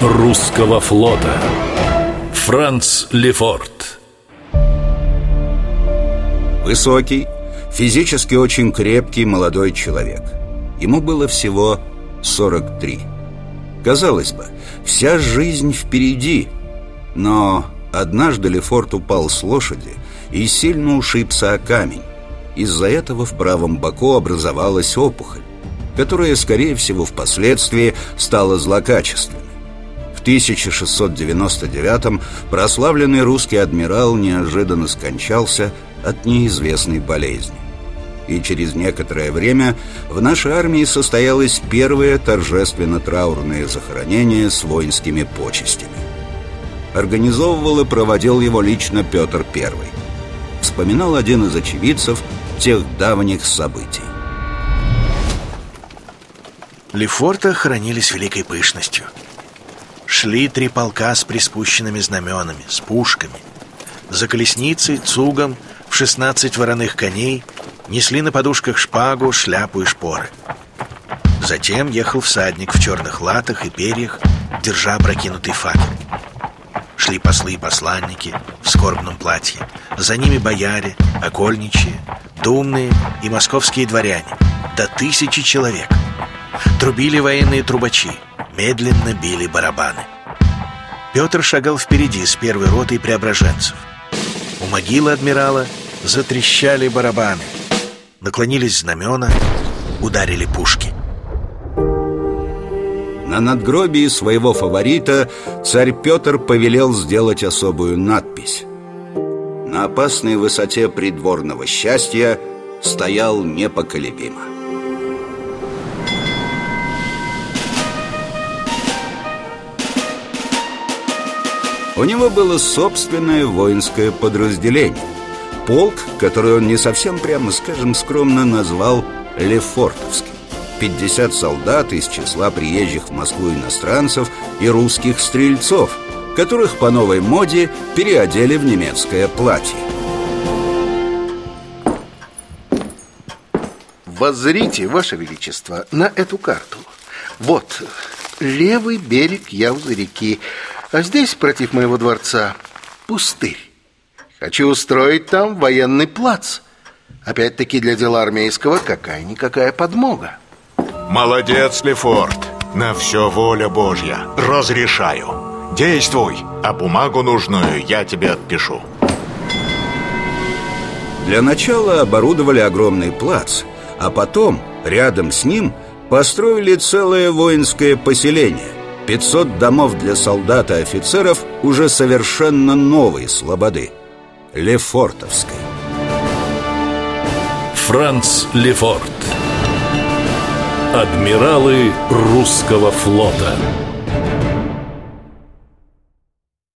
русского флота. Франц Лефорт. Высокий, физически очень крепкий молодой человек. Ему было всего 43 Казалось бы, вся жизнь впереди Но однажды Лефорт упал с лошади и сильно ушибся о камень. Из-за этого в правом боку образовалась опухоль которая, скорее всего, впоследствии стала злокачественной. В 1699-м прославленный русский адмирал неожиданно скончался от неизвестной болезни. И через некоторое время в нашей армии состоялось первое торжественно-траурное захоронение с воинскими почестями. Организовывал и проводил его лично Петр I. Вспоминал один из очевидцев тех давних событий. Лефорта хранились великой пышностью. Шли три полка с приспущенными знаменами, с пушками. За колесницей, цугом, в шестнадцать вороных коней несли на подушках шпагу, шляпу и шпоры. Затем ехал всадник в черных латах и перьях, держа опрокинутый факел. Шли послы и посланники в скорбном платье. За ними бояре, окольничьи, думные и московские дворяне. До тысячи человек. Трубили военные трубачи, медленно били барабаны. Петр шагал впереди с первой ротой преображенцев. У могилы адмирала затрещали барабаны. Наклонились знамена, ударили пушки. На надгробии своего фаворита царь Петр повелел сделать особую надпись. На опасной высоте придворного счастья стоял непоколебимо. У него было собственное воинское подразделение. Полк, который он не совсем прямо, скажем, скромно назвал Лефортовским. 50 солдат из числа приезжих в Москву иностранцев и русских стрельцов Которых по новой моде переодели в немецкое платье. Воззрите, Ваше Величество, на эту карту. Вот, левый берег Яузы-реки а здесь, против моего дворца, пустырь. Хочу устроить там военный плац. Опять-таки для дела армейского какая-никакая подмога. Молодец, Лефорт. На все воля Божья. Разрешаю. Действуй, а бумагу нужную я тебе отпишу. Для начала оборудовали огромный плац, а потом, рядом с ним, построили целое воинское поселение 500 домов для солдат и офицеров уже совершенно новой слободы – Лефортовской. Франц Лефорт Адмиралы русского флота